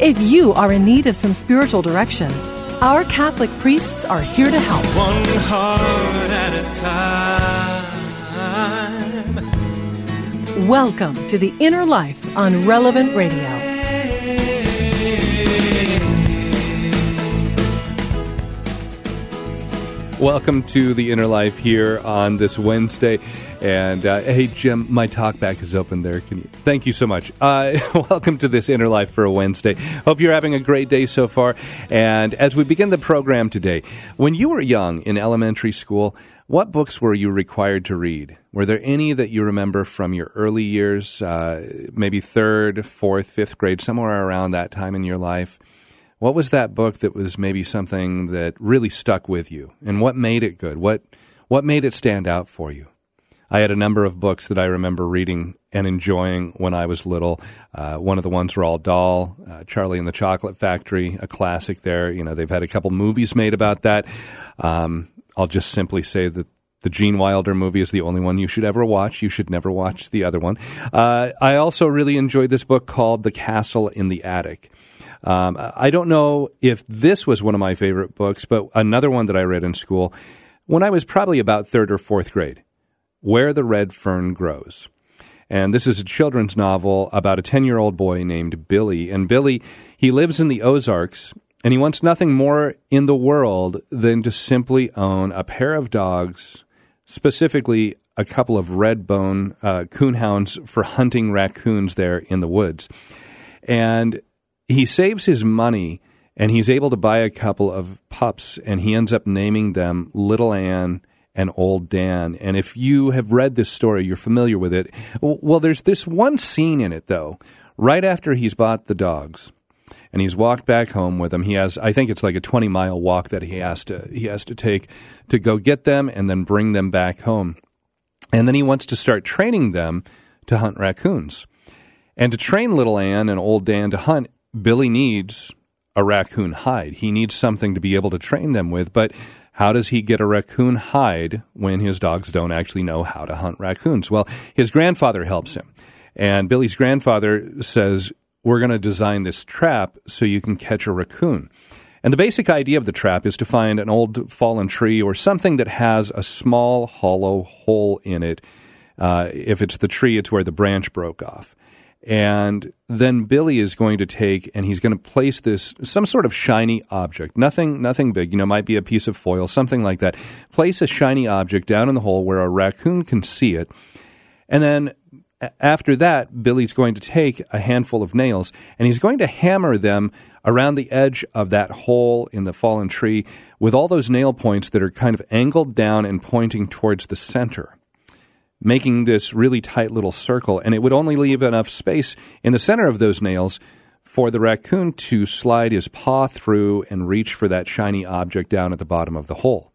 if you are in need of some spiritual direction, our Catholic priests are here to help. One heart at a time. Welcome to The Inner Life on Relevant Radio. Welcome to the Inner Life here on this Wednesday. And uh, hey, Jim, my talkback is open there. Can you? Thank you so much. Uh, welcome to this Inner Life for a Wednesday. Hope you're having a great day so far. And as we begin the program today, when you were young in elementary school, what books were you required to read? Were there any that you remember from your early years, uh, maybe third, fourth, fifth grade, somewhere around that time in your life? What was that book that was maybe something that really stuck with you? And what made it good? What, what made it stand out for you? I had a number of books that I remember reading and enjoying when I was little. Uh, one of the ones Roald Dahl, uh, Charlie and the Chocolate Factory, a classic there. You know, they've had a couple movies made about that. Um, I'll just simply say that the Gene Wilder movie is the only one you should ever watch. You should never watch the other one. Uh, I also really enjoyed this book called The Castle in the Attic. Um, I don't know if this was one of my favorite books, but another one that I read in school when I was probably about third or fourth grade Where the Red Fern Grows. And this is a children's novel about a 10 year old boy named Billy. And Billy, he lives in the Ozarks and he wants nothing more in the world than to simply own a pair of dogs, specifically a couple of red bone uh, coonhounds for hunting raccoons there in the woods. And he saves his money and he's able to buy a couple of pups and he ends up naming them Little Ann and Old Dan. And if you have read this story, you're familiar with it. Well, there's this one scene in it, though, right after he's bought the dogs and he's walked back home with them. He has, I think it's like a 20 mile walk that he has to, he has to take to go get them and then bring them back home. And then he wants to start training them to hunt raccoons. And to train little Ann and old Dan to hunt, Billy needs a raccoon hide. He needs something to be able to train them with, but how does he get a raccoon hide when his dogs don't actually know how to hunt raccoons? Well, his grandfather helps him. And Billy's grandfather says, We're going to design this trap so you can catch a raccoon. And the basic idea of the trap is to find an old fallen tree or something that has a small hollow hole in it. Uh, if it's the tree, it's where the branch broke off. And then Billy is going to take and he's going to place this some sort of shiny object, nothing nothing big, you know, might be a piece of foil, something like that. Place a shiny object down in the hole where a raccoon can see it. And then after that, Billy's going to take a handful of nails and he's going to hammer them around the edge of that hole in the fallen tree with all those nail points that are kind of angled down and pointing towards the center making this really tight little circle, and it would only leave enough space in the center of those nails for the raccoon to slide his paw through and reach for that shiny object down at the bottom of the hole.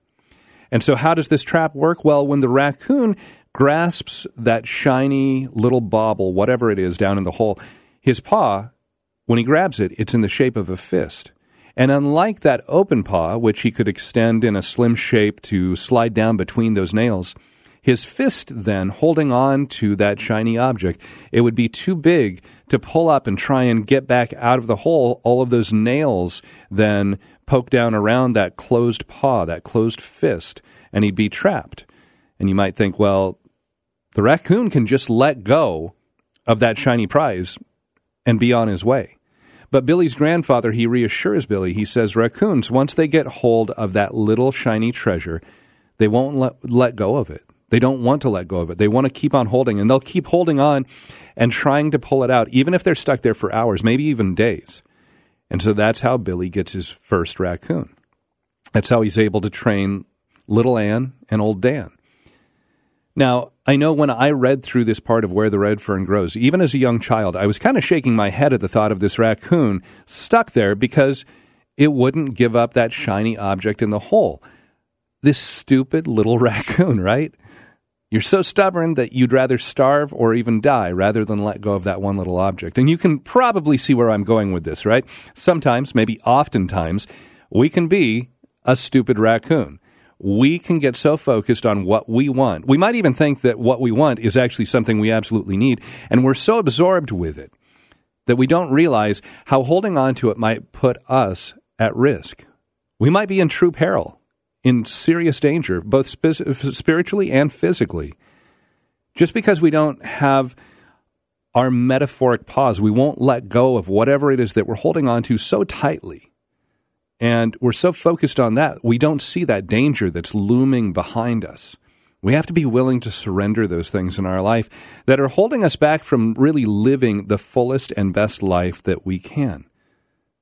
And so, how does this trap work? Well, when the raccoon grasps that shiny little bauble, whatever it is, down in the hole, his paw, when he grabs it, it's in the shape of a fist. And unlike that open paw, which he could extend in a slim shape to slide down between those nails, his fist then holding on to that shiny object, it would be too big to pull up and try and get back out of the hole. All of those nails then poke down around that closed paw, that closed fist, and he'd be trapped. And you might think, well, the raccoon can just let go of that shiny prize and be on his way. But Billy's grandfather, he reassures Billy. He says, Raccoons, once they get hold of that little shiny treasure, they won't let, let go of it. They don't want to let go of it. They want to keep on holding, and they'll keep holding on and trying to pull it out, even if they're stuck there for hours, maybe even days. And so that's how Billy gets his first raccoon. That's how he's able to train little Ann and old Dan. Now, I know when I read through this part of Where the Red Fern Grows, even as a young child, I was kind of shaking my head at the thought of this raccoon stuck there because it wouldn't give up that shiny object in the hole. This stupid little raccoon, right? You're so stubborn that you'd rather starve or even die rather than let go of that one little object. And you can probably see where I'm going with this, right? Sometimes, maybe oftentimes, we can be a stupid raccoon. We can get so focused on what we want. We might even think that what we want is actually something we absolutely need, and we're so absorbed with it that we don't realize how holding on to it might put us at risk. We might be in true peril in serious danger, both spiritually and physically. Just because we don't have our metaphoric paws, we won't let go of whatever it is that we're holding on to so tightly. And we're so focused on that, we don't see that danger that's looming behind us. We have to be willing to surrender those things in our life that are holding us back from really living the fullest and best life that we can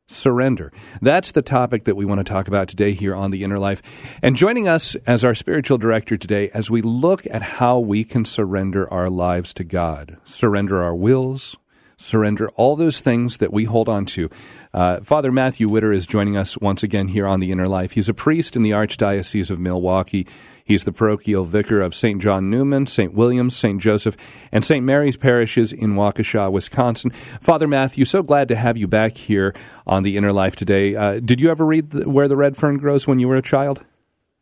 surrender. That's the topic that we want to talk about today here on The Inner Life. And joining us as our spiritual director today, as we look at how we can surrender our lives to God, surrender our wills, surrender all those things that we hold on to. Uh, Father Matthew Widder is joining us once again here on The Inner Life. He's a priest in the Archdiocese of Milwaukee. He's the parochial vicar of St. John Neumann, St. Williams, St. Joseph, and St. Mary's parishes in Waukesha, Wisconsin. Father Matthew, so glad to have you back here on The Inner Life today. Uh, did you ever read the, Where the Red Fern Grows when you were a child?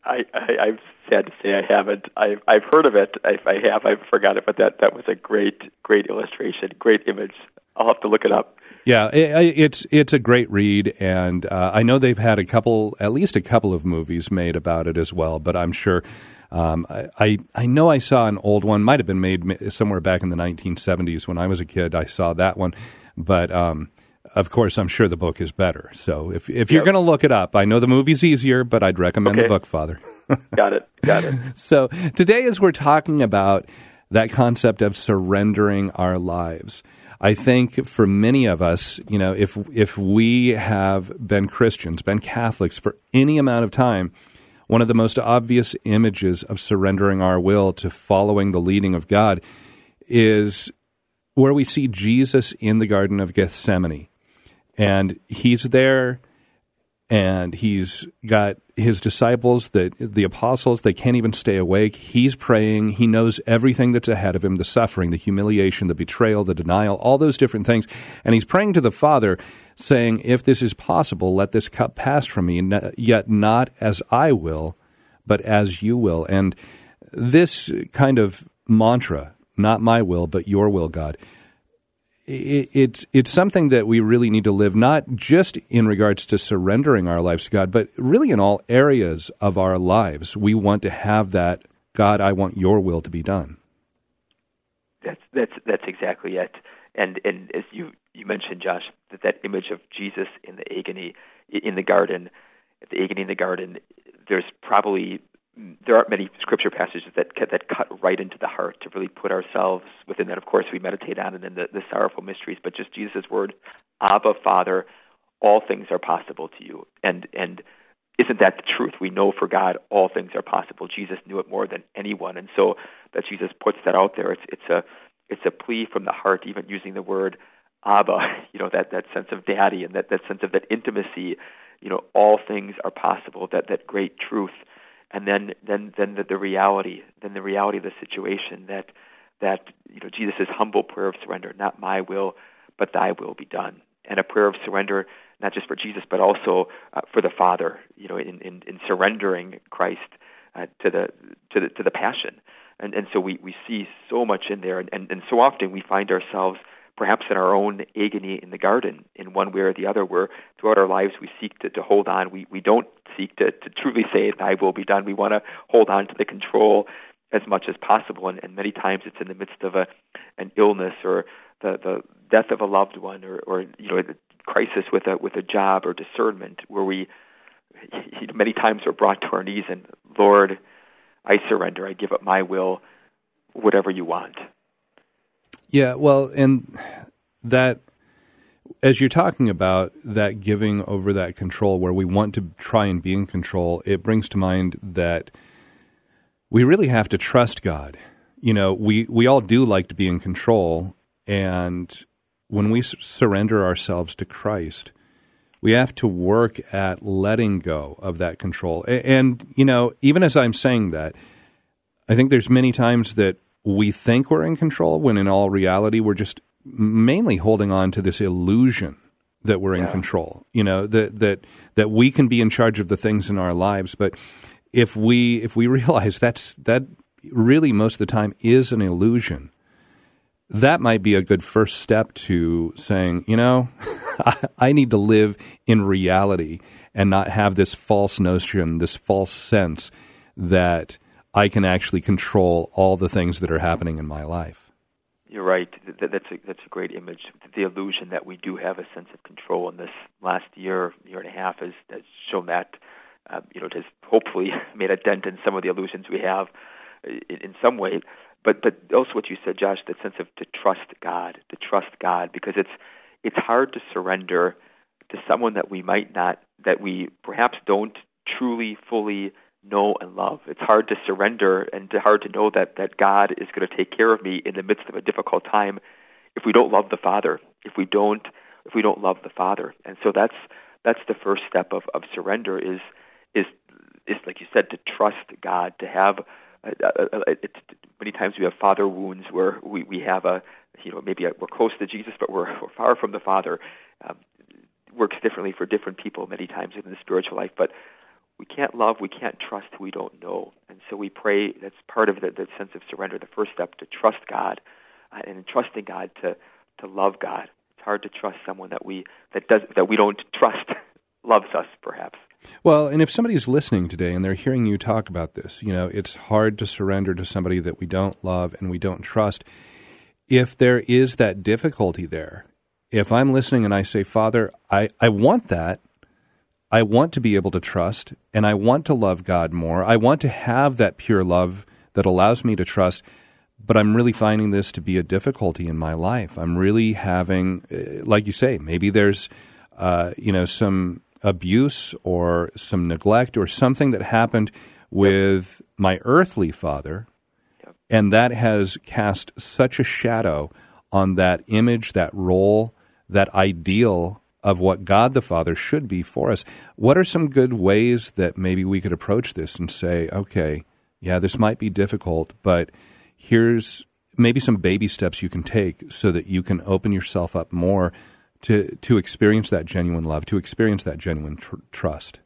I, I, I'm sad to say I haven't. I've, I've heard of it. If I have, I've forgot it. But that, that was a great, great illustration, great image. I'll have to look it up. Yeah, it, it's it's a great read, and uh, I know they've had a couple, at least a couple of movies made about it as well. But I'm sure, um, I I know I saw an old one, might have been made somewhere back in the 1970s when I was a kid. I saw that one, but. Um, of course, I'm sure the book is better. So if if you're yep. going to look it up, I know the movie's easier, but I'd recommend okay. the book, Father. got it. Got it. So today, as we're talking about that concept of surrendering our lives, I think for many of us, you know, if if we have been Christians, been Catholics for any amount of time, one of the most obvious images of surrendering our will to following the leading of God is where we see Jesus in the Garden of Gethsemane. And he's there and he's got his disciples that the apostles they can't even stay awake. He's praying. He knows everything that's ahead of him the suffering the humiliation the betrayal the denial all those different things. And he's praying to the father saying if this is possible let this cup pass from me yet not as i will but as you will. And this kind of mantra not my will but your will god it, it's it's something that we really need to live not just in regards to surrendering our lives to God, but really in all areas of our lives. We want to have that God, I want Your will to be done. That's that's that's exactly it. And and as you you mentioned, Josh, that that image of Jesus in the agony in the garden, the agony in the garden. There's probably there aren't many scripture passages that that cut right into the heart to really put ourselves within that. Of course, we meditate on it in the, the sorrowful mysteries, but just Jesus' word, Abba, Father, all things are possible to you. And and isn't that the truth? We know for God all things are possible. Jesus knew it more than anyone, and so that Jesus puts that out there. It's it's a it's a plea from the heart, even using the word Abba. You know that that sense of daddy and that that sense of that intimacy. You know, all things are possible. That that great truth and then then then the, the reality then the reality of the situation that that you know Jesus' humble prayer of surrender, not my will, but Thy will be done, and a prayer of surrender not just for Jesus but also uh, for the Father. You know, in in, in surrendering Christ uh, to the to the to the passion, and and so we we see so much in there, and and, and so often we find ourselves perhaps in our own agony in the garden in one way or the other, where throughout our lives we seek to, to hold on. We, we don't seek to, to truly say, Thy will be done. We want to hold on to the control as much as possible. And, and many times it's in the midst of a, an illness or the, the death of a loved one or, or you know, the crisis with a, with a job or discernment where we many times are brought to our knees and, Lord, I surrender. I give up my will, whatever you want. Yeah, well, and that as you're talking about that giving over that control where we want to try and be in control, it brings to mind that we really have to trust God You know, we, we all do like to be in control. And when we surrender ourselves to Christ, we have to work at letting go of that control. And, you know, even as I'm saying that, I think there's many times that we think we're in control when in all reality we're just mainly holding on to this illusion that we're in Yeah. control. You know, that that that we can be in charge of the things in our lives, but if we if we realize that's that really most of the time is an illusion, that might be a good first step to saying, you know, I need to live in reality and not have this false notion, this false sense that I can actually control all the things that are happening in my life. You're right. That's a, that's a great image. The illusion that we do have a sense of control in this last year, year and a half has, has shown that. Uh, you know, it has hopefully made a dent in some of the illusions we have uh, in, in some way. But but also what you said, Josh, that sense of to trust God, to trust God, because it's it's hard to surrender to someone that we might not, that we perhaps don't truly, fully know and love. It's hard to surrender and hard to know that that God is going to take care of me in the midst of a difficult time if we don't love the Father, if we don't if we don't love the Father. And so that's that's the first step of, of surrender is is is like you said to trust God, to have many times we have father wounds where we, we have a you know maybe a, we're close to Jesus but we're, we're far from the Father. Um, works differently for different people many times in the spiritual life, but we can't love, we can't trust who we don't know. And so we pray, that's part of the, the sense of surrender, the first step to trust God uh, and in trusting God to, to love God. It's hard to trust someone that we, that, does, that we don't trust loves us, perhaps. Well, and if somebody's listening today and they're hearing you talk about this, you know, it's hard to surrender to somebody that we don't love and we don't trust. If there is that difficulty there, if I'm listening and I say, Father, I, I want that, I want to be able to trust and I want to love God more. I want to have that pure love that allows me to trust, but I'm really finding this to be a difficulty in my life. I'm really having, uh, like you say, maybe there's, uh, you know, some abuse or some neglect or something that happened with my earthly father, and that has cast such a shadow on that image, that role, that ideal of what God the Father should be for us. What are some good ways that maybe we could approach this and say, okay, yeah, this might be difficult, but here's maybe some baby steps you can take so that you can open yourself up more to to experience that genuine love, to experience that genuine tr- trust.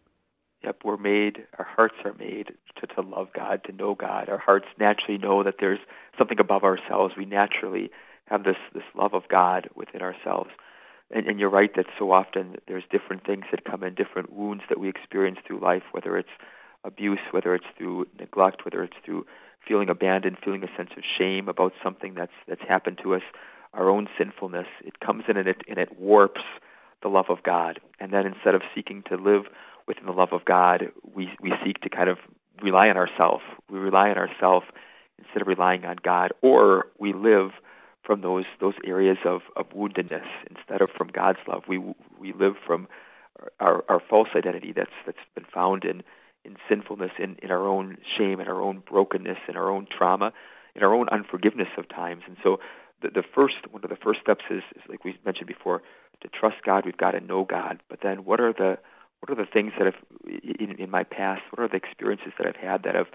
Yep, we're made, our hearts are made to, to love God, to know God. Our hearts naturally know that there's something above ourselves. We naturally have this, this love of God within ourselves. And, and you're right that so often there's different things that come in, different wounds that we experience through life, whether it's abuse, whether it's through neglect, whether it's through feeling abandoned, feeling a sense of shame about something that's that's happened to us, our own sinfulness. It comes in and it and it warps the love of God. And then instead of seeking to live within the love of God, we we seek to kind of rely on ourselves. We rely on ourselves instead of relying on God, or we live from those those areas of, of woundedness instead of from God's love. We we live from our, our false identity that's that's been found in in sinfulness, in, in our own shame, in our own brokenness, in our own trauma, in our own unforgiveness of times. And so the, the first one of the first steps is, is like we mentioned before, to trust God. We've got to know God. But then what are the what are the things that have in, in my past? What are the experiences that I've had that have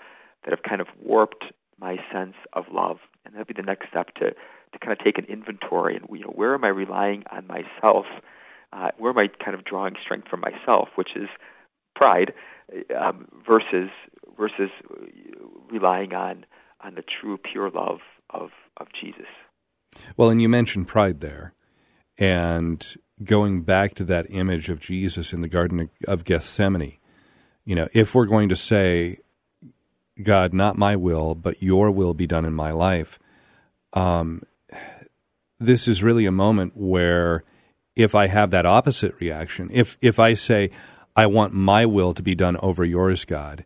that have kind of warped my sense of love? And that'd be the next step to to kind of take an inventory and you know where am I relying on myself? Uh, where am I kind of drawing strength from myself, which is pride, um, versus versus relying on on the true pure love of of Jesus. Well, and you mentioned pride there, and going back to that image of Jesus in the Garden of Gethsemane. You know, if we're going to say, God, not my will, but your will be done in my life, um, this is really a moment where if I have that opposite reaction, if if I say, I want my will to be done over yours, God,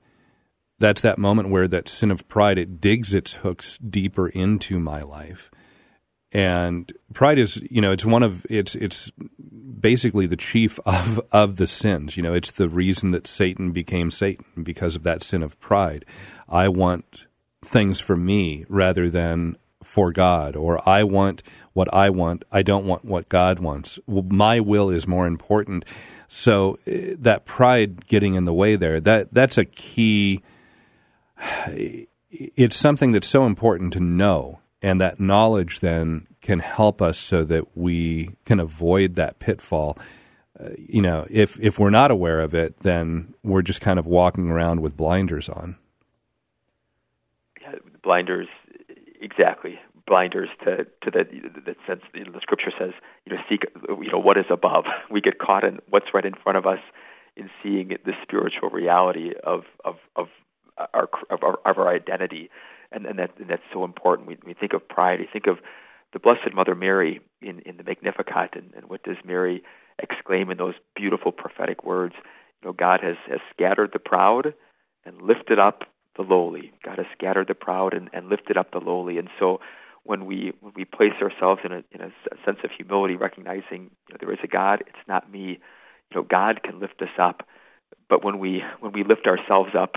that's that moment where that sin of pride it digs its hooks deeper into my life. And pride is, you know, it's one of it's it's basically the chief of of the sins. You know, it's the reason that Satan became Satan because of that sin of pride. I want things for me rather than for God, or I want what I want. I don't want what God wants. My will is more important. So uh, that pride getting in the way there, that that's a key. It's something that's so important to know, and that knowledge then can help us so that we can avoid that pitfall. Uh, you know, if if we're not aware of it, then we're just kind of walking around with blinders on. Yeah, blinders, exactly blinders to to the the sense you know, the scripture says you know seek you know what is above we get caught in what's right in front of us in seeing the spiritual reality of of of our of our, of our identity and and that and that's so important we we think of pride we think of the blessed mother mary in in the magnificat and, and what does mary exclaim in those beautiful prophetic words you know god has has scattered the proud and lifted up the lowly. God has scattered the proud and, and lifted up the lowly. And so when we when we place ourselves in a in a sense of humility, recognizing you know, there is a God, it's not me. You know, God can lift us up, but when we when we lift ourselves up,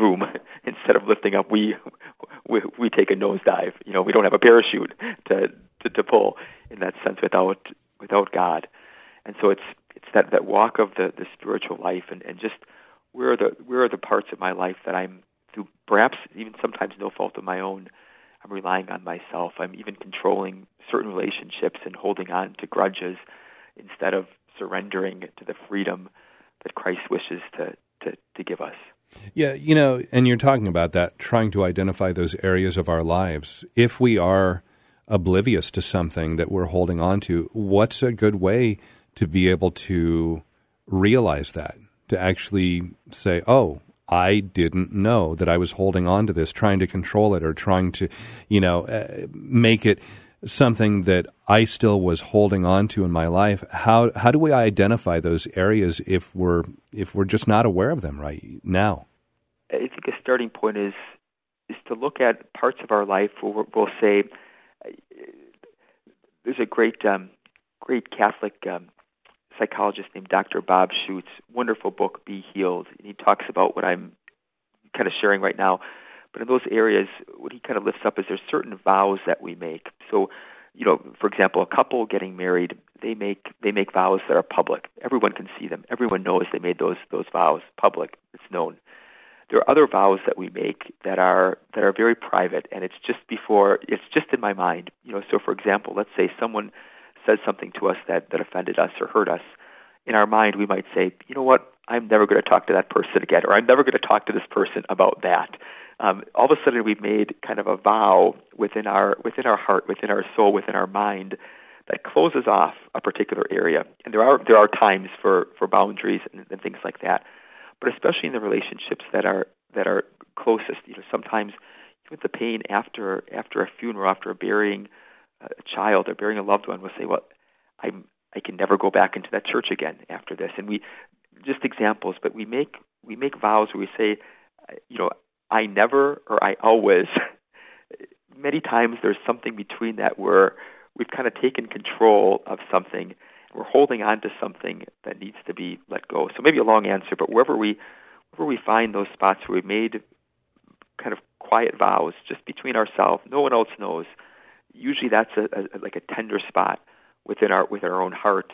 room instead of lifting up, we we, we take a nosedive. You know, we don't have a parachute to, to to pull in that sense without without God, and so it's it's that that walk of the the spiritual life and and just where are the where are the parts of my life that I'm through perhaps even sometimes no fault of my own I'm relying on myself. I'm even controlling certain relationships and holding on to grudges instead of surrendering to the freedom that Christ wishes to, to, to give us. Yeah, you know, and you're talking about that, trying to identify those areas of our lives. If we are oblivious to something that we're holding on to, what's a good way to be able to realize that? To actually say, oh, I didn't know that I was holding on to this, trying to control it or trying to, you know, uh, make it something that I still was holding on to in my life. How how do we identify those areas if we're if we're just not aware of them right now? I think a starting point is is to look at parts of our life where we'll say there's a great um, great Catholic um, psychologist named Dr. Bob Schuchts, wonderful book, Be Healed. And he talks about what I'm kind of sharing right now. But in those areas, what he kind of lifts up is there's certain vows that we make. So, you know, for example, a couple getting married, they make they make vows that are public. Everyone can see them. Everyone knows they made those those vows public. It's known. There are other vows that we make that are that are very private, and it's just before it's just in my mind. You know, so for example, let's say someone says something to us that, that offended us or hurt us, in our mind we might say, you know what, I'm never going to talk to that person again, or I'm never going to talk to this person about that. Um, all of a sudden, we've made kind of a vow within our within our heart, within our soul, within our mind that closes off a particular area. And there are there are times for for boundaries and, and things like that, but especially in the relationships that are that are closest. You know, sometimes with the pain after after a funeral, after a burying a child or burying a loved one will say, "Well, I'm I can never go back into that church again after this." And we just examples, but we make we make vows where we say, you know, I never or I always. Many times there's something between that where we've kind of taken control of something. We're holding on to something that needs to be let go. So maybe a long answer, but wherever we wherever we find those spots where we've made kind of quiet vows just between ourselves, no one else knows usually that's a, a like a tender spot within our with our own heart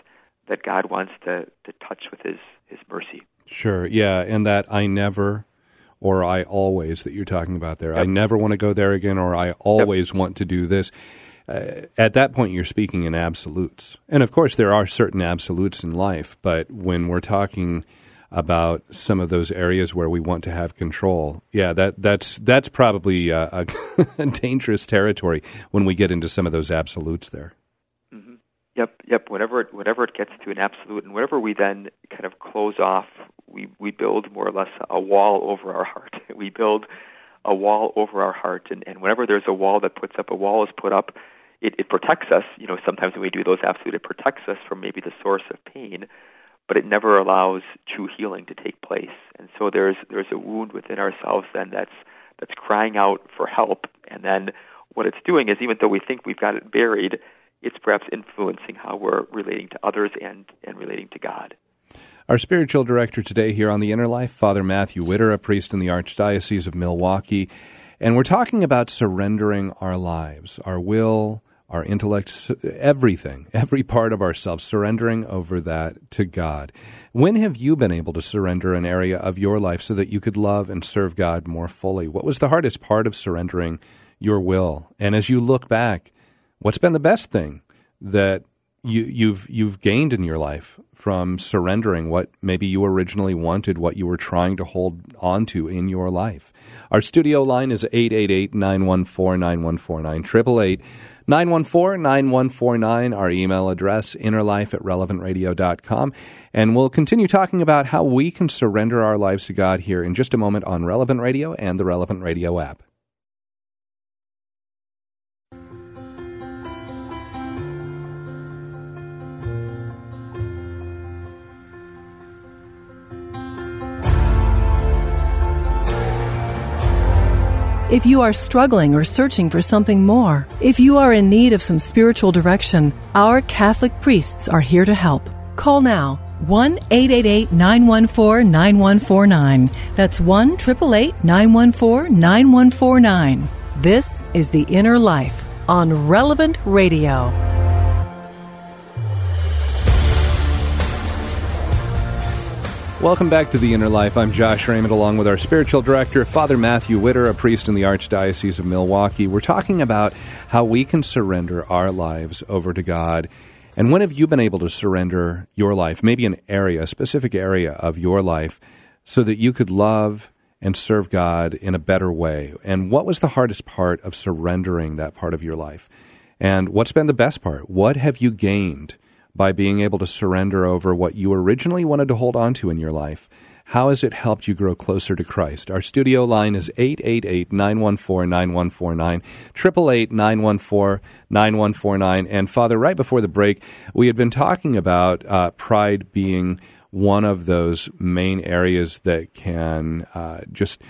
that God wants to to touch with His His mercy. Sure, yeah, and that I never or I always that you're talking about there. Yep. I never want to go there again, or I always yep. want to do this. Uh, at that point, you're speaking in absolutes, and of course, there are certain absolutes in life. But when we're talking about some of those areas where we want to have control. Yeah, that that's that's probably uh, a, dangerous territory when we get into some of those absolutes there. Yep, yep. Whenever it, whenever it gets to an absolute, and whenever we then kind of close off, we we build more or less a wall over our heart. We build a wall over our heart, and and whenever there's a wall that puts up, a wall is put up. It, it protects us. You know, sometimes when we do those absolute, it protects us from maybe the source of pain but it never allows true healing to take place. And so there's there's a wound within ourselves then that's that's crying out for help. And then what it's doing is even though we think we've got it buried, it's perhaps influencing how we're relating to others and, and relating to God. Our spiritual director today here on the Inner Life, Father Matthew Widder, a priest in the Archdiocese of Milwaukee. And we're talking about surrendering our lives, our will, our intellect, everything, every part of ourselves, surrendering over that to God. When have you been able to surrender an area of your life so that you could love and serve God more fully? What was the hardest part of surrendering your will? And as you look back, what's been the best thing that you, you've you've gained in your life from surrendering what maybe you originally wanted, what you were trying to hold on to in your life. Our studio line is 888-914-9149, 888-914-9149, our email address, innerlife at relevantradio.com. And we'll continue talking about how we can surrender our lives to God here in just a moment on Relevant Radio and the Relevant Radio app. If you are struggling or searching for something more, if you are in need of some spiritual direction, our Catholic priests are here to help. Call now 1 888 914 9149. That's 1 888 914 9149. This is The Inner Life on Relevant Radio. Welcome back to The Inner Life. I'm Josh Raymond, along with our spiritual director, Father Matthew Widder, a priest in the Archdiocese of Milwaukee. We're talking about how we can surrender our lives over to God. And when have you been able to surrender your life, maybe an area, a specific area of your life, so that you could love and serve God in a better way? And what was the hardest part of surrendering that part of your life? And what's been the best part? What have you gained? By being able to surrender over what you originally wanted to hold on to in your life. How has it helped you grow closer to Christ? Our studio line is 888 914 9149, 888 914 9149. And Father, right before the break, we had been talking about uh, pride being one of those main areas that can uh, just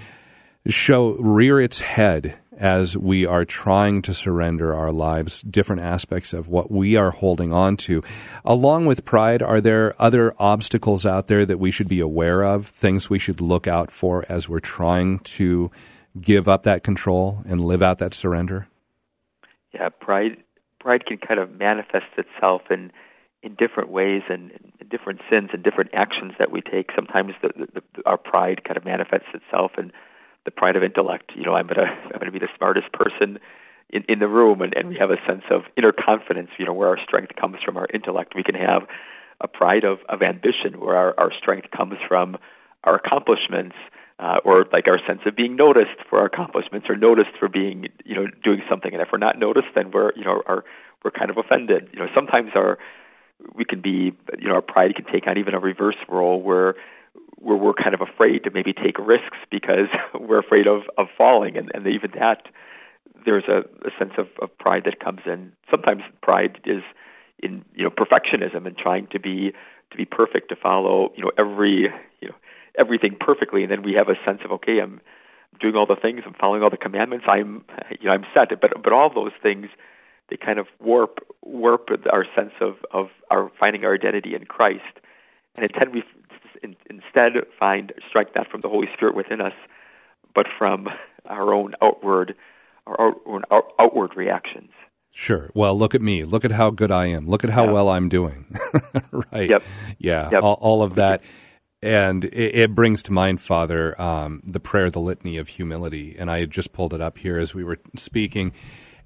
show, rear its head as we are trying to surrender our lives, different aspects of what we are holding on to. Along with pride, are there other obstacles out there that we should be aware of, things we should look out for as we're trying to give up that control and live out that surrender? Yeah, pride pride can kind of manifest itself in in different ways and, different sins and different actions that we take. Sometimes the, the, our pride kind of manifests itself in the pride of intellect. You know, I'm gonna I'm gonna be the smartest person in, in the room, and, and we have a sense of inner confidence. You know, where our strength comes from our intellect. We can have a pride of, of ambition, where our, our strength comes from our accomplishments, uh, or like our sense of being noticed for our accomplishments, or noticed for being you know doing something. And if we're not noticed, then we're you know are we're kind of offended. You know, sometimes our we can be you know our pride can take on even a reverse role where where we're kind of afraid to maybe take risks because we're afraid of of falling, and, and even that there's a, a sense of, of pride that comes in. Sometimes pride is in you know perfectionism and trying to be to be perfect, to follow you know every you know everything perfectly, and then we have a sense of okay, I'm doing all the things, I'm following all the commandments, I'm you know I'm set. But but all those things they kind of warp warp our sense of of our finding our identity in Christ, and instead we in, instead find strike that from the Holy Spirit within us, but from our own outward our own outward reactions. Sure. Well, look at me. Look at how good I am. Look at how yeah. well I'm doing. right. Yep. Yeah. Yep. All, all, of that. And it, it, brings to mind, Father, um, the prayer, the litany of humility. And I had just pulled it up here as we were speaking.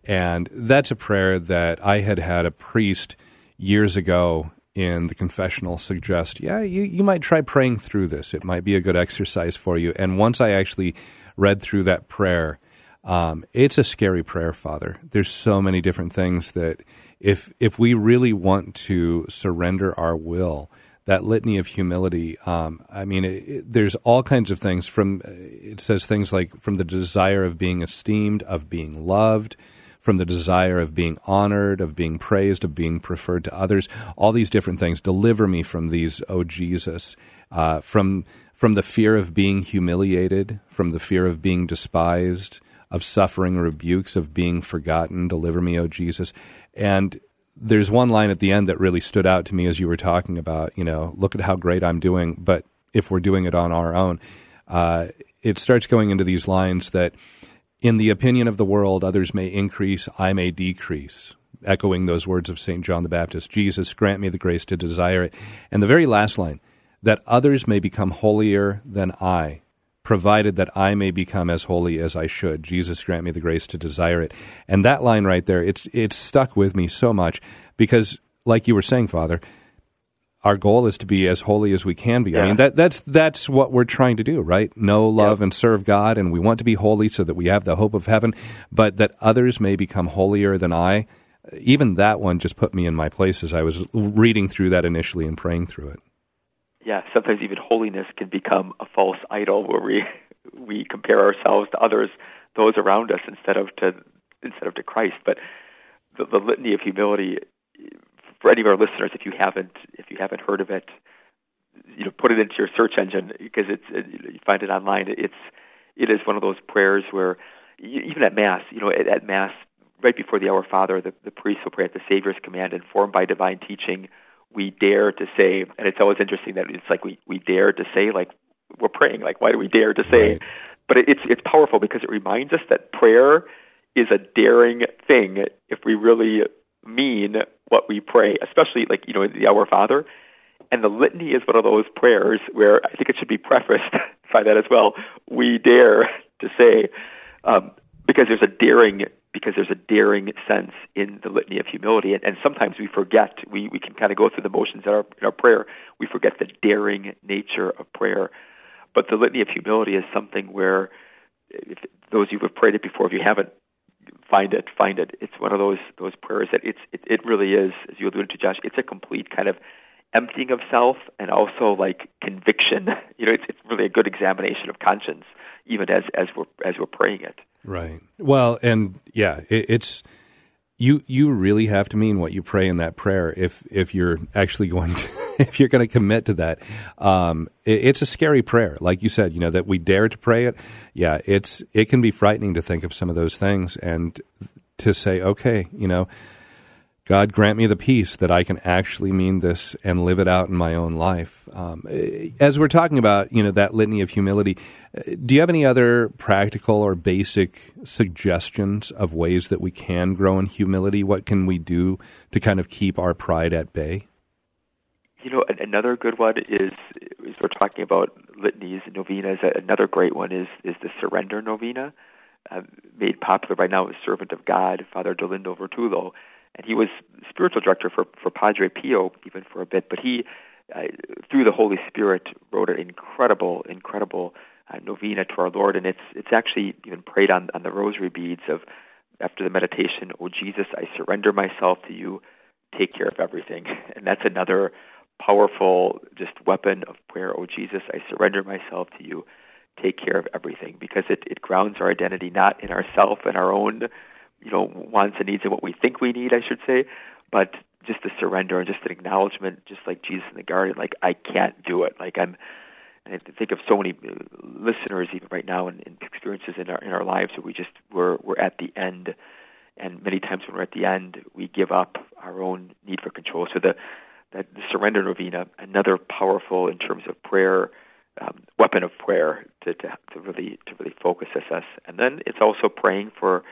And that's a prayer that I had had a priest years ago in the confessional suggest, yeah, you, you might try praying through this. It might be a good exercise for you. And once I actually read through that prayer, um, it's a scary prayer, Father. There's so many different things that if if we really want to surrender our will, that litany of humility. Um, I mean, it, it, there's all kinds of things. From it says things like from the desire of being esteemed, of being loved, from the desire of being honored, of being praised, of being preferred to others, all these different things. Deliver me from these, O Jesus, uh, from from the fear of being humiliated, from the fear of being despised, of suffering rebukes, of being forgotten. Deliver me, O Jesus. And there's one line at the end that really stood out to me as you were talking about, you know, look at how great I'm doing, but if we're doing it on our own, uh, it starts going into these lines that in the opinion of the world, others may increase, I may decrease. Echoing those words of St. John the Baptist Jesus, grant me the grace to desire it. And the very last line, that others may become holier than I, provided that I may become as holy as I should. Jesus, grant me the grace to desire it. And that line right there, it's, it's stuck with me so much because, like you were saying, Father, our goal is to be as holy as we can be. Yeah. I mean, that, that's that's what we're trying to do, right? Know, love, Yep. and serve God, and we want to be holy so that we have the hope of heaven. But that others may become holier than I. Even that one just put me in my place as I was reading through that initially and praying through it. yeah, sometimes even holiness can become a false idol where we we compare ourselves to others, those around us, instead of to instead of to Christ. But the, the litany of humility, for any of our listeners, if you haven't if you haven't heard of it, you know, put it into your search engine because it's it, you find it online. It's it is one of those prayers where even at mass, you know, at, at mass, right before the Our Father, the, the priest will pray at the Savior's command, informed by divine teaching. We dare to say, and it's always interesting that it's like we we dare to say, like we're praying, like why do we dare to say? Right. But it, it's it's powerful because it reminds us that prayer is a daring thing if we really mean what we pray, especially like you know the Our Father. And the litany is one of those prayers where I think it should be prefaced by that as well. We dare to say, um, because there's a daring, because there's a daring sense in the litany of humility, and, and sometimes we forget. We we can kind of go through the motions in our in our prayer. We forget the daring nature of prayer. But the litany of humility is something where, if those of you who have prayed it before, if you haven't, find it, find it. It's one of those those prayers that it's it, it really is, as you alluded to, Josh. It's a complete kind of emptying of self and also like conviction. You know, it's it's really a good examination of conscience, even as as we're as we're praying it. Right. Well, and yeah, it, it's you. You really have to mean what you pray in that prayer if if you're actually going to if you're going to commit to that. Um, it, it's a scary prayer, like you said. You know that we dare to pray it. Yeah, it's it can be frightening to think of some of those things and to say, okay, you know. God grant me the peace that I can actually mean this and live it out in my own life. Um, as we're talking about, you know, that litany of humility, uh, do you have any other practical or basic suggestions of ways that we can grow in humility? What can we do to kind of keep our pride at bay? You know, another good one is, we're talking about litanies and novenas. Another great one is is the Surrender Novena, uh, made popular by now as Servant of God, Father Dolindo Ruotolo, and he was spiritual director for for Padre Pio even for a bit. But he, uh, through the Holy Spirit, wrote an incredible, incredible uh, novena to our Lord, and it's it's actually even prayed on on the rosary beads of after the meditation. Oh Jesus, I surrender myself to you. Take care of everything, and that's another powerful just weapon of prayer. Oh Jesus, I surrender myself to you. Take care of everything because it, it grounds our identity not in ourself and our own, you know, wants and needs and what we think we need, I should say, but just the surrender and just an acknowledgement, just like Jesus in the garden, like I can't do it. Like I'm, and I think of so many uh, listeners even right now and, and experiences in our in our lives where we just we're we're at the end, and many times when we're at the end, we give up our own need for control. So the that the surrender novena, another powerful in terms of prayer, um, weapon of prayer to, to to really to really focus us. And then it's also praying for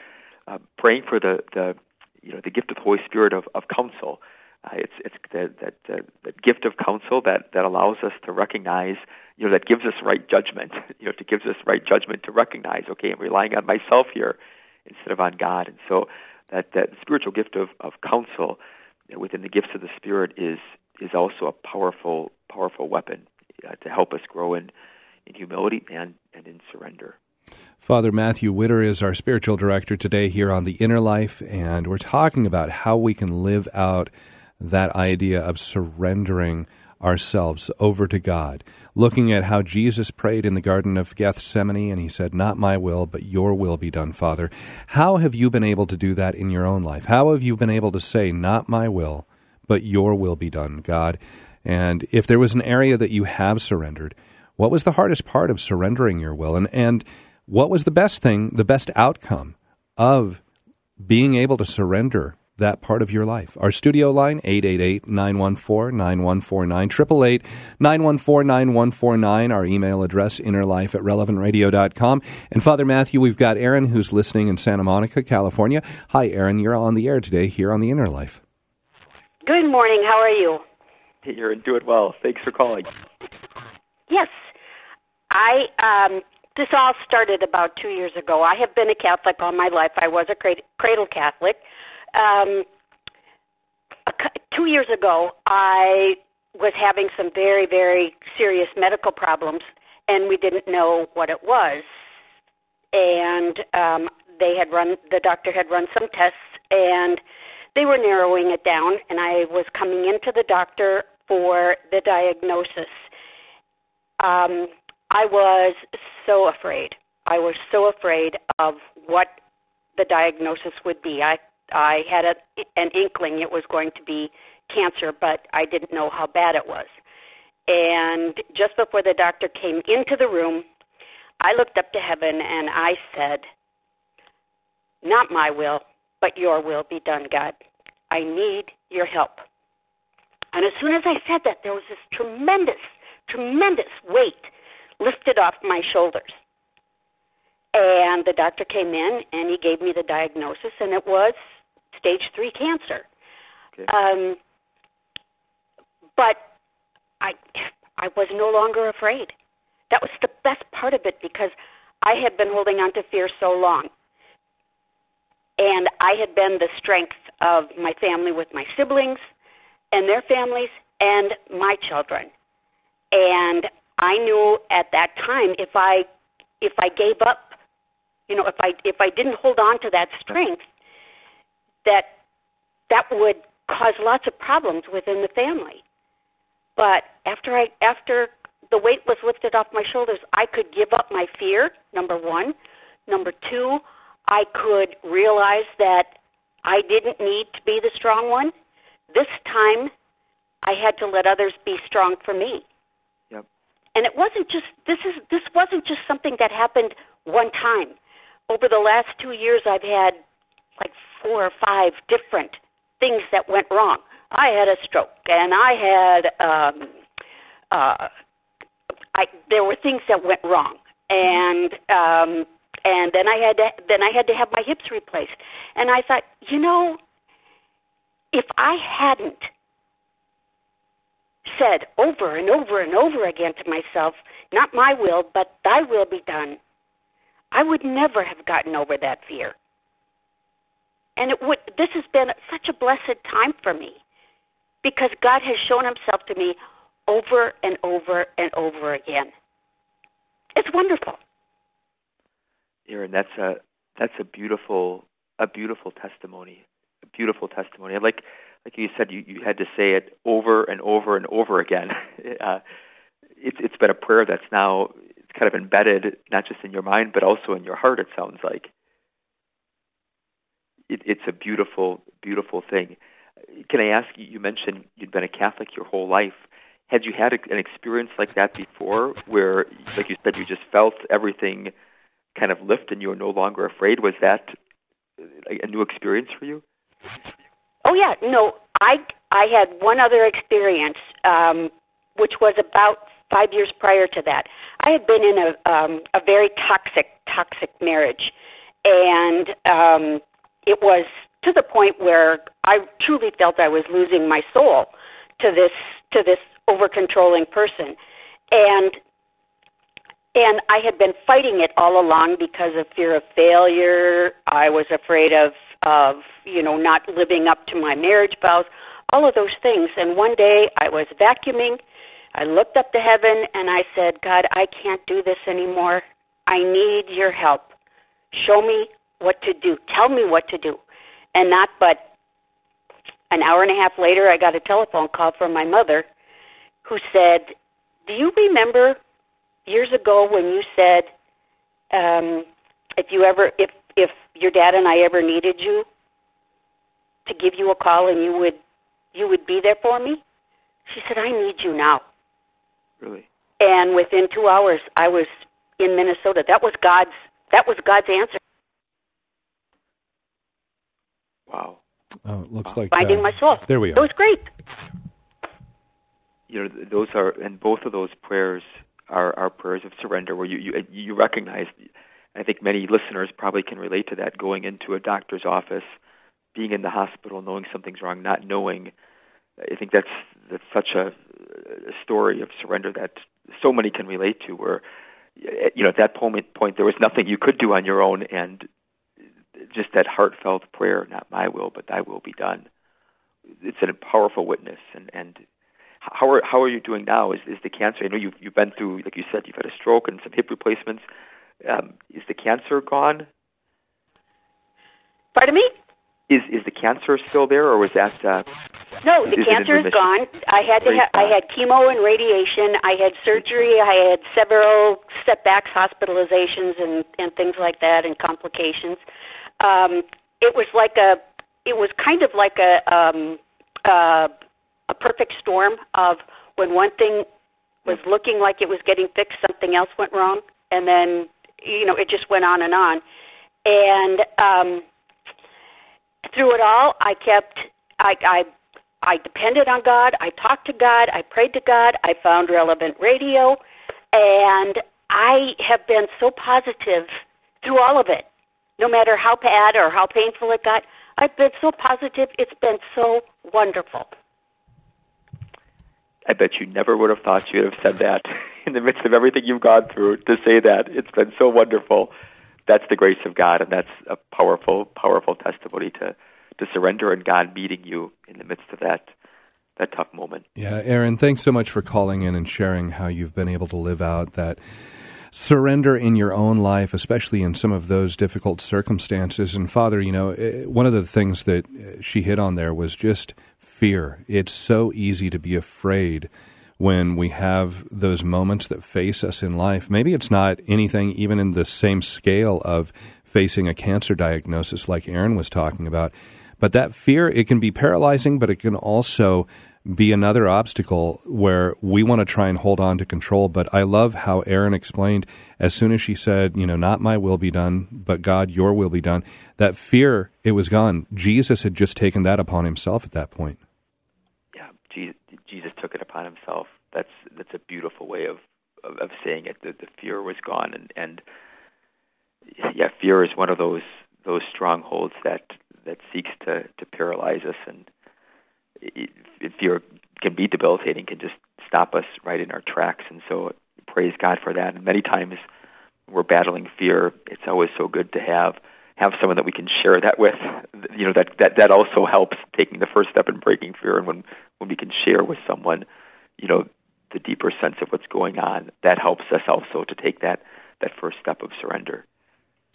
uh, praying for the the you know the gift of the Holy Spirit of of counsel. Uh, it's it's the, that that that gift of counsel that that allows us to recognize you know that gives us right judgment. You know, to gives us right judgment to recognize okay, I'm relying on myself here instead of on God. And so that that spiritual gift of of counsel within the gifts of the Spirit is is also a powerful powerful weapon uh, to help us grow in in humility and and in surrender. Father Matthew Widder is our spiritual director today here on The Inner Life, and we're talking about how we can live out that idea of surrendering ourselves over to God, looking at how Jesus prayed in the Garden of Gethsemane and he said, Not my will, but your will be done, Father. How have you been able to do that in your own life? How have you been able to say, Not my will, but your will be done, God? And if there was an area that you have surrendered, what was the hardest part of surrendering your will? And, and what was the best thing, the best outcome of being able to surrender that part of your life. Our studio line, 888-914-9149, 888-914-9149, our email address, innerlife at relevantradio.com. And Father Matthew, we've got Aaron who's listening in Santa Monica, California. Hi, Aaron. You're on the air today here on the Inner Life. Good morning. How are you? Hey, Aaron, doing well. Thanks for calling. Yes. I um this all started about two years ago. I have been a Catholic all my life. I was a cradle Catholic. Um, a, two years ago, I was having some very, very serious medical problems, and we didn't know what it was. And um, they had run, the doctor had run some tests, and they were narrowing it down. And I was coming into the doctor for the diagnosis. Um, I was so afraid. I was so afraid of what the diagnosis would be. I I had a, an inkling it was going to be cancer, but I didn't know how bad it was. And just before the doctor came into the room, I looked up to heaven and I said, Not my will, but your will be done, God. I need your help. And as soon as I said that, there was this tremendous, tremendous weight lifted off my shoulders. And the doctor came in and he gave me the diagnosis, and it was stage three cancer. Okay. Um, but I, I was no longer afraid. That was the best part of it because I had been holding on to fear so long. And I had been the strength of my family with my siblings and their families and my children. And I knew at that time if I if I gave up, you know, if I if I didn't hold on to that strength, that that would cause lots of problems within the family. But after I after the weight was lifted off my shoulders, I could give up my fear, number 1. Number 2, I could realize that I didn't need to be the strong one. This time I had to let others be strong for me. And it wasn't just this is this wasn't just something that happened one time. Over the last two years, I've had like four or five different things that went wrong. I had a stroke, and I had um, uh, I there were things that went wrong, and um, and then I had to then I had to have my hips replaced, and I thought, you know, if I hadn't said over and over and over again to myself, Not my will, but thy will be done, I would never have gotten over that fear. And it would this has been such a blessed time for me because God has shown himself to me over and over and over again. It's wonderful. Aaron, that's a that's a beautiful a beautiful testimony. A beautiful testimony. I'd like like you said, you, you had to say it over and over and over again. uh, it's it's been a prayer that's now it's kind of embedded not just in your mind but also in your heart. It sounds like it, it's a beautiful, beautiful thing. Can I ask you? You mentioned you'd been a Catholic your whole life. Had you had a, an experience like that before, where, like you said, you just felt everything kind of lift and you were no longer afraid? Was that a new experience for you? Oh yeah, no, I I had one other experience, um, which was about five years prior to that. I had been in a um, a very toxic toxic marriage, and um, it was to the point where I truly felt I was losing my soul to this to this over controlling person, and and I had been fighting it all along because of fear of failure. I was afraid of of you know not living up to my marriage vows all of those things. And one day i was vacuuming i looked up to heaven and i said god i can't do this anymore. I need your help. Show me what to do. Tell me what to do. And not but an hour and a half later i got a telephone call from my mother who said do you remember years ago when you said um if you ever if if your dad and I ever needed you to give you a call and you would you would be there for me? She said, I need you now. Really? And within two hours I was in Minnesota. That was God's that was God's answer. Wow. Oh, it looks like finding uh, my soul. There we It are. was great. You know, those are and both of those prayers are are prayers of surrender, where you you you recognize. I think many listeners probably can relate to that. Going into a doctor's office, being in the hospital, knowing something's wrong, not knowing. I think that's that's such a, a story of surrender that so many can relate to. Where you know at that point point there was nothing you could do on your own, and just that heartfelt prayer, not my will, but Thy will be done. It's a powerful witness, and and how are how are you doing now? Is is the cancer? I know you've you've been through, like you said, you've had a stroke and some hip replacements. Um, is the cancer gone? Pardon me? Is is the cancer still there, or was that? Uh, No, the Is cancer is gone. I had to ha- I had chemo and radiation. I had surgery. I had several setbacks, hospitalizations, and and things like that, and complications. Um, it was like a, it was kind of like a um, uh, a perfect storm of when one thing was looking like it was getting fixed, something else went wrong, and then you know it just went on and on. And um, through it all, I kept I I I depended on God. I talked to God. I prayed to God. I found relevant radio, and I have been so positive through all of it. No matter how bad or how painful it got, I've been so positive. It's been so wonderful. I bet you never would have thought you would have said that in the midst of everything you've gone through. To say that it's been so wonderful. That's the grace of God, and that's a powerful, powerful testimony to to surrender and God meeting you in the midst of that that tough moment. Yeah, Aaron, thanks so much for calling in and sharing how you've been able to live out that surrender in your own life, especially in some of those difficult circumstances. And Father, you know, eh, one of the things that eh, she hit on there was just fear. It's so easy to be afraid when we have those moments that face us in life. Maybe it's not anything even in the same scale of facing a cancer diagnosis like Aaron was talking about. But that fear, it can be paralyzing, but it can also be another obstacle where we want to try and hold on to control. But I love how Aaron explained as soon as she said, you know, not my will be done, but God, your will be done, that fear, it was gone. Jesus had just taken that upon himself at that point. Jesus took it upon himself. That's that's a beautiful way of of, of saying it. The, the fear was gone, and and yeah, fear is one of those those strongholds that that seeks to to paralyze us, and it, it, fear can be debilitating, can just stop us right in our tracks. And so, praise God for that. And many times, we're battling fear. It's always so good to have have someone that we can share that with. You know that that that also helps taking the first step in breaking fear. And when when we can share with someone, you know, the deeper sense of what's going on, that helps us also to take that that first step of surrender.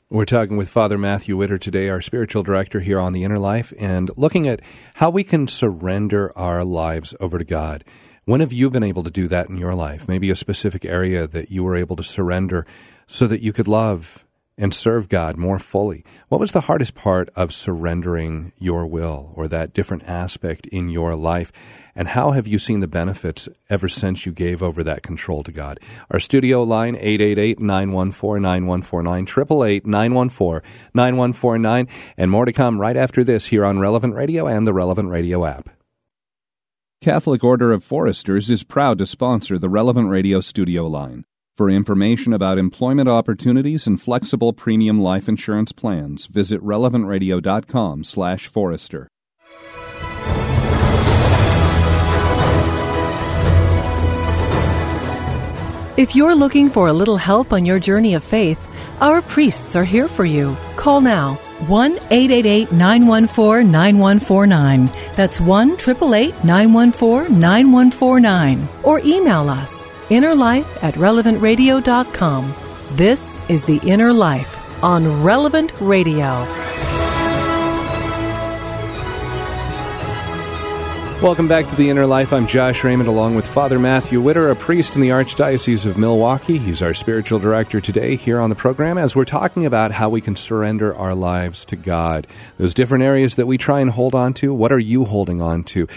We're talking with Father Matthew Widder today, our spiritual director here on the Inner Life, and looking at how we can surrender our lives over to God. When have you been able to do that in your life? Maybe a specific area that you were able to surrender so that you could love and serve God more fully. What was the hardest part of surrendering your will or that different aspect in your life? And how have you seen the benefits ever since you gave over that control to God? Our studio line, 888-914-9149, 888-914-9149, and more to come right after this here on Relevant Radio and the Relevant Radio app. Catholic Order of Foresters is proud to sponsor the Relevant Radio studio line. For information about employment opportunities and flexible premium life insurance plans, visit relevantradio.com/forester. If you're looking for a little help on your journey of faith, our priests are here for you. Call now 1 888 914 9149. That's 1 888 914 9149. Or email us innerlife at relevantradio.com. This is The Inner Life on Relevant Radio. Welcome back to the Inner Life. I'm Josh Raymond along with Father Matthew Widder, a priest in the Archdiocese of Milwaukee. He's our spiritual director today here on the program as we're talking about how we can surrender our lives to God. Those different areas that we try and hold on to, what are you holding on to?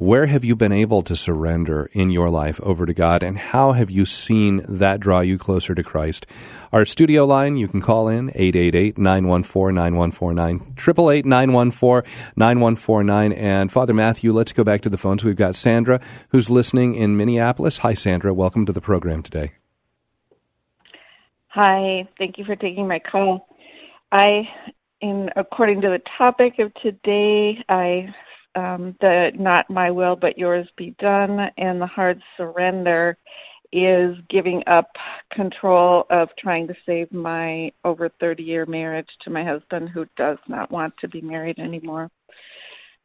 Where have you been able to surrender in your life over to God, and how have you seen that draw you closer to Christ? Our studio line, you can call in 888 914 9149, 888 914 9149. And Father Matthew, let's go back to the phones. We've got Sandra, who's listening in Minneapolis. Hi, Sandra. Welcome to the program today. Hi. Thank you for taking my call. I, in according to the topic of today, I um, the not my will but yours be done and the hard surrender is giving up control of trying to save my over 30 year marriage to my husband who does not want to be married anymore.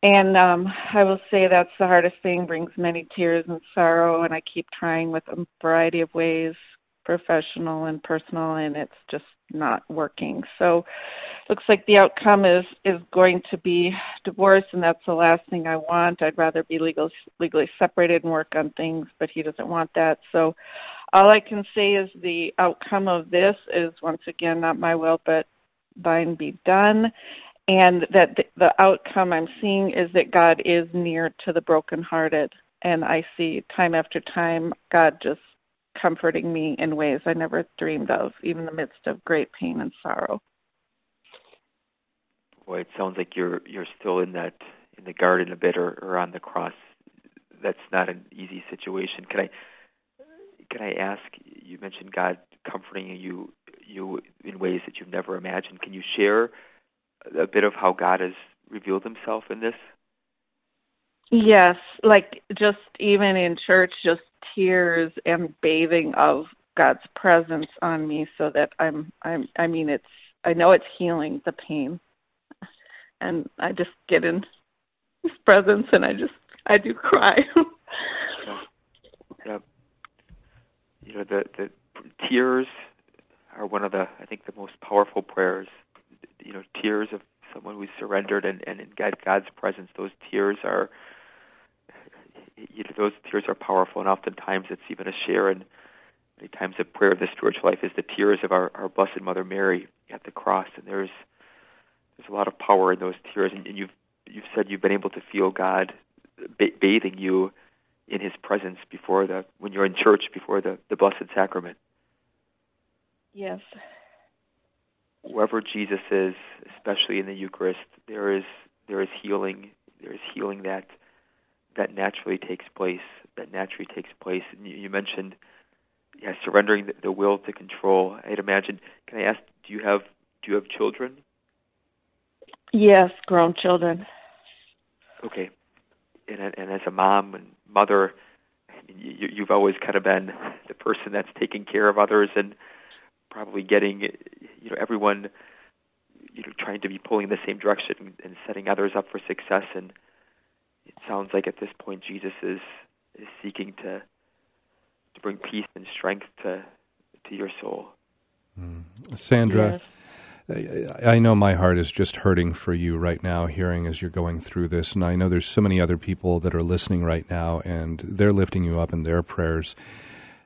And um I will say that's the hardest thing, brings many tears and sorrow and I keep trying with a variety of ways, professional and personal and it's just not working. So looks like the outcome is is going to be divorce and that's the last thing I want. I'd rather be legal legally separated and work on things, but he doesn't want that. So all I can say is the outcome of this is once again not my will but thine be done and that the, the outcome I'm seeing is that God is near to the brokenhearted and I see time after time God just comforting me in ways I never dreamed of, even in the midst of great pain and sorrow. Boy, it sounds like you're you're still in that in the garden a bit, or, or on the cross. That's not an easy situation. Can I can I ask? You mentioned God comforting you you in ways that you've never imagined. Can you share a bit of how God has revealed Himself in this? Yes, like just even in church, just tears and bathing of God's presence on me so that I'm I'm I mean it's I know it's healing the pain. And I just get in his presence and I just I do cry. yeah. yeah. You know the the tears are one of the I think the most powerful prayers. You know, tears of someone who's surrendered and, and in God's presence, those tears are you know, those tears are powerful, and oftentimes it's even a share in many times a prayer of the spiritual life is the tears of our, our Blessed Mother Mary at the cross, and there's there's a lot of power in those tears, and, and you've you've said you've been able to feel God ba- bathing you in His presence before the when you're in church before the the Blessed Sacrament. Yes. Wherever Jesus is, especially in the Eucharist, there is there is healing. There is healing that that naturally takes place. That naturally takes place. And you, you mentioned, yeah, surrendering the, the will to control. I'd imagine. Can I ask? Do you have Do you have children? Yes, grown children. Okay, and and as a mom and mother, you, you've always kind of been the person that's taking care of others and probably getting, you know, everyone, you know, trying to be pulling in the same direction and setting others up for success and it sounds like at this point Jesus is is seeking to to bring peace and strength to to your soul. Mm. Sandra, yes. I, I know my heart is just hurting for you right now, hearing as you're going through this, and I know there's so many other people that are listening right now, and they're lifting you up in their prayers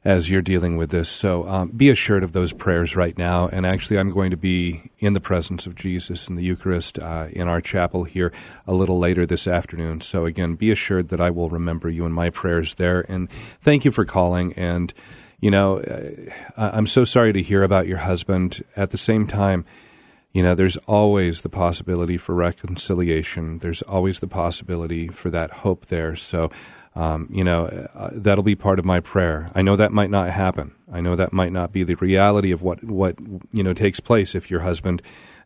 as you're dealing with this. So um, be assured of those prayers right now. And actually, I'm going to be in the presence of Jesus in the Eucharist uh, in our chapel here a little later this afternoon. So again, be assured that I will remember you in my prayers there. And thank you for calling. And, you know, uh, I'm so sorry to hear about your husband. At the same time, you know, there's always the possibility for reconciliation. There's always the possibility for that hope there. So um, you know, uh, that'll be part of my prayer. I know that might not happen. I know that might not be the reality of what what you know takes place if your husband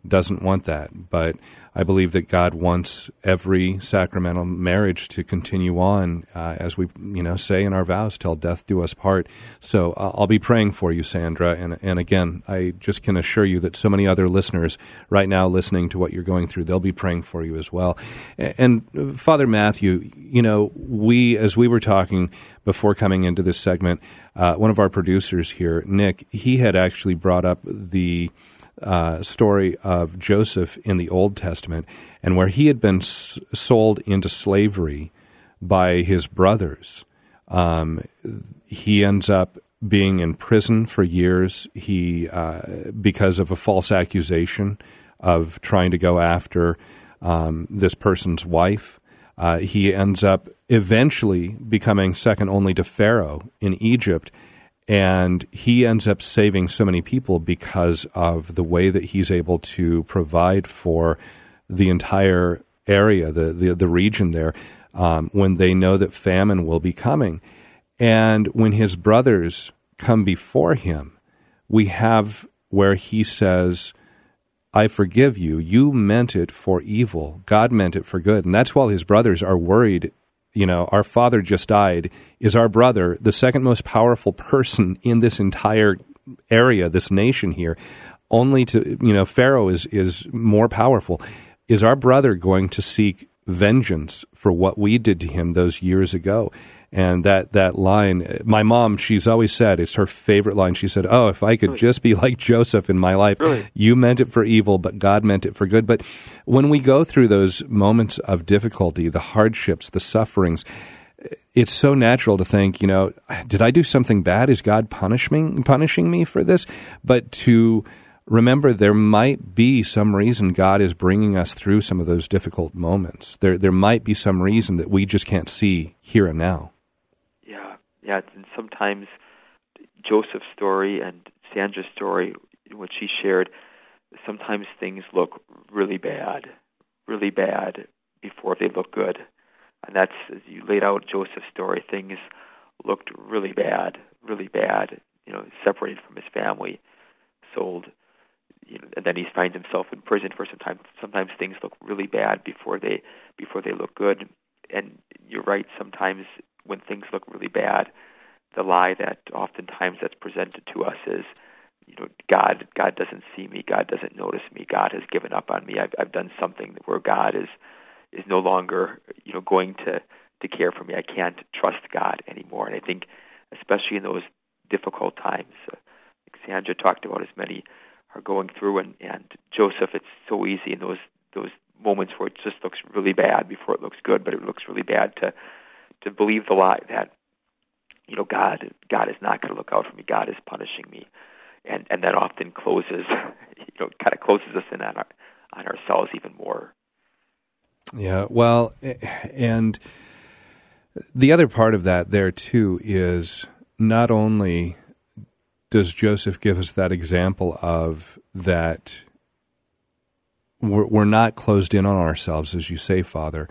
doesn't want that. But I believe that God wants every sacramental marriage to continue on, uh, as we you know say in our vows, "Till death do us part." So uh, I'll be praying for you, Sandra. And and again, I just can assure you that so many other listeners right now listening to what you're going through, they'll be praying for you as well. And, and Father Matthew, you know, we as we were talking before coming into this segment, uh, one of our producers here, Nick, he had actually brought up the uh, story of Joseph in the Old Testament and where he had been s- sold into slavery by his brothers. Um, he ends up being in prison for years. He uh, because of a false accusation of trying to go after um, this person's wife. Uh, he ends up eventually becoming second only to Pharaoh in Egypt. And he ends up saving so many people because of the way that he's able to provide for the entire area, the, the, the region there, um, when they know that famine will be coming. And when his brothers come before him, we have where he says, I forgive you. You meant it for evil. God meant it for good. And that's while his brothers are worried. You know, our father just died. Is our brother the second most powerful person in this entire area, this nation here? Only to, you know, Pharaoh is, is more powerful. Is our brother going to seek vengeance for what we did to him those years ago? And that, that line, my mom, she's always said, it's her favorite line. She said, Oh, if I could just be like Joseph in my life, Really? you meant it for evil, but God meant it for good. But when we go through those moments of difficulty, the hardships, the sufferings, it's so natural to think, you know, did I do something bad? Is God punishing punishing me for this? But to remember, there might be some reason God is bringing us through some of those difficult moments. There, there might be some reason that we just can't see here and now. Yeah. And sometimes Joseph's story and Sandra's story, what she shared, sometimes things look really bad, really bad before they look good. And that's as you laid out Joseph's story, things looked really bad, really bad. You know, separated from his family, sold. You know, and then he finds himself in prison for some time. Sometimes things look really bad before they before they look good. And you're right. Sometimes when things look really bad, the lie that oftentimes that's presented to us is, you know, God God doesn't see me, God doesn't notice me, God has given up on me. I've I've done something where God is is no longer you know going to to care for me. I can't trust God anymore. And I think especially in those difficult times, uh, Sandra talked about as many are going through, and and Joseph, it's so easy in those those moments where it just looks really bad before it looks good, but it looks really bad to to believe the lie that you know God God is not going to look out for me. God is punishing me, and and that often closes you know kind of closes us in on our on ourselves even more. Yeah, well, and the other part of that there too is not only does Joseph give us that example of that we're, we're not closed in on ourselves, as you say, Father.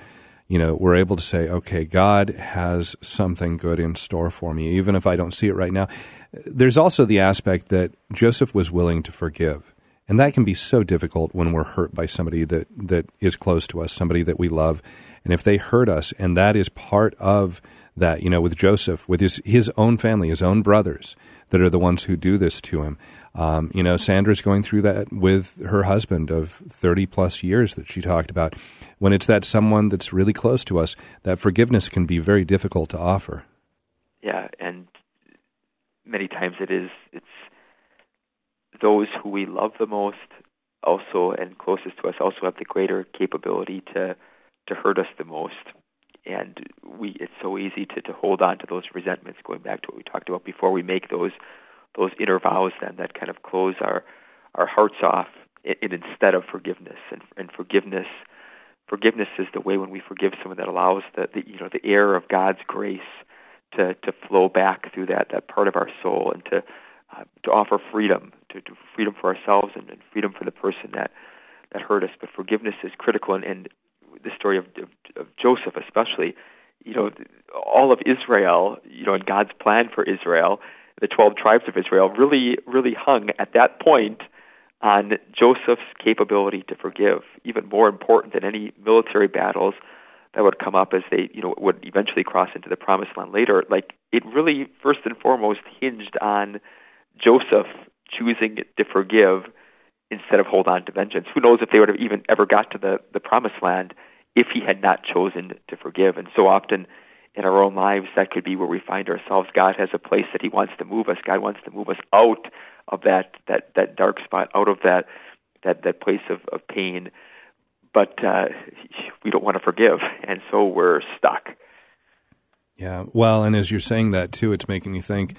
You know, we're able to say, okay, God has something good in store for me, even if I don't see it right now. There's also the aspect that Joseph was willing to forgive. And that can be so difficult when we're hurt by somebody that, that is close to us, somebody that we love. And if they hurt us, and that is part of that, you know, with Joseph, with his, his own family, his own brothers that are the ones who do this to him. Um, you know, Sandra's going through that with her husband of 30 plus years that she talked about. When it's that someone that's really close to us, that forgiveness can be very difficult to offer. Yeah, and many times it is it's those who we love the most also and closest to us also have the greater capability to to hurt us the most. And we it's so easy to to hold on to those resentments going back to what we talked about before. We make those those inner vows then that kind of close our our hearts off and instead of forgiveness. And and forgiveness forgiveness is the way when we forgive someone that allows the, the you know the air of God's grace to to flow back through that that part of our soul and to uh, to offer freedom to, to freedom for ourselves and, and freedom for the person that that hurt us. But forgiveness is critical and, and the story of, of, of Joseph especially you know all of Israel you know and God's plan for Israel the 12 tribes of Israel really really hung at that point on Joseph's capability to forgive even more important than any military battles that would come up as they you know would eventually cross into the promised land later like it really first and foremost hinged on Joseph choosing to forgive instead of hold on to vengeance. Who knows if they would have even ever got to the, the promised land if he had not chosen to forgive. And so often in our own lives, that could be where we find ourselves. God has a place that he wants to move us. God wants to move us out of that, that, that dark spot, out of that, that, that place of, of pain. But uh, we don't want to forgive. And so we're stuck. Yeah. Well, and as you're saying that too, it's making me think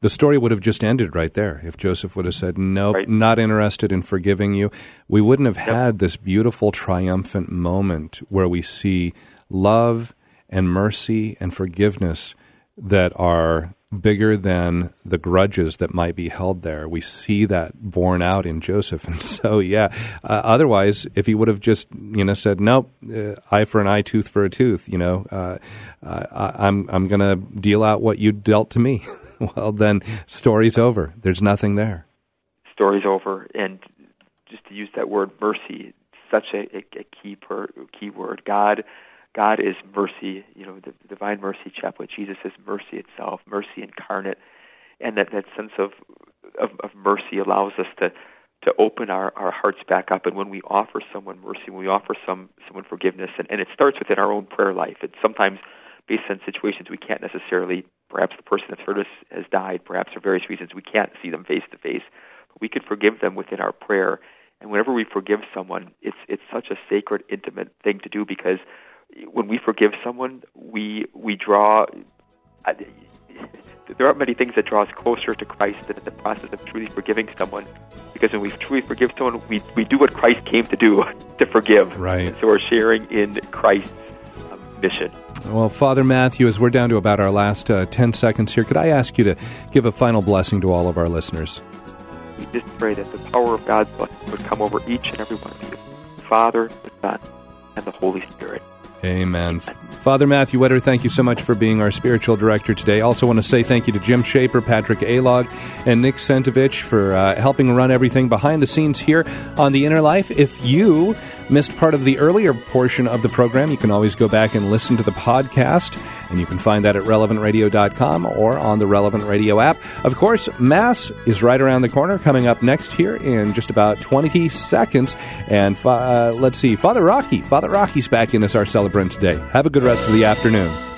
the story would have just ended right there if Joseph would have said, Nope, Right. not interested in forgiving you. We wouldn't have Yep. had this beautiful, triumphant moment where we see love and mercy and forgiveness that are bigger than the grudges that might be held there. We see that borne out in Joseph. And so, yeah, uh, otherwise, if he would have just, you know, said, nope, uh, eye for an eye, tooth for a tooth, you know, uh, uh I'm, I'm going to deal out what you dealt to me. well, then story's over. There's nothing there. Story's over. And just to use that word mercy, such a, a, a key per, key word. God God is mercy, you know, the divine mercy chaplet. Jesus is mercy itself, mercy incarnate, and that that sense of of, of mercy allows us to to open our, our hearts back up. And when we offer someone mercy, when we offer some someone forgiveness, and, and it starts within our own prayer life. It's sometimes based on situations we can't necessarily. Perhaps the person that's hurt us has died. Perhaps for various reasons we can't see them face to face. But we could forgive them within our prayer. And whenever we forgive someone, it's it's such a sacred, intimate thing to do because when we forgive someone, we we draw. There aren't many things that draw us closer to Christ than in the process of truly forgiving someone. Because when we truly forgive someone, we, we do what Christ came to do, to forgive. Right. So we're sharing in Christ's um, mission. Well, Father Matthew, as we're down to about our last uh, 10 seconds here, could I ask you to give a final blessing to all of our listeners? We just pray that the power of God's blessing would come over each and every one of you Father, the Son, and the Holy Spirit. Amen. Father Matthew Widder, thank you so much for being our spiritual director today. Also, want to say thank you to Jim Shaper, Patrick Alog, and Nick Sentovich for uh, helping run everything behind the scenes here on The Inner Life. If you missed part of the earlier portion of the program, you can always go back and listen to the podcast, and you can find that at relevantradio.com or on the Relevant Radio app. Of course, Mass is right around the corner, coming up next here in just about 20 seconds. And uh, let's see, Father Rocky. Father Rocky's back in as our celebrant today. Have a good rest of the afternoon.